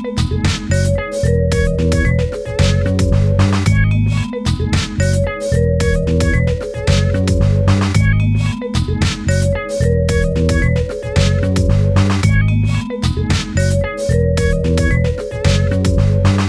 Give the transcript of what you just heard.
Música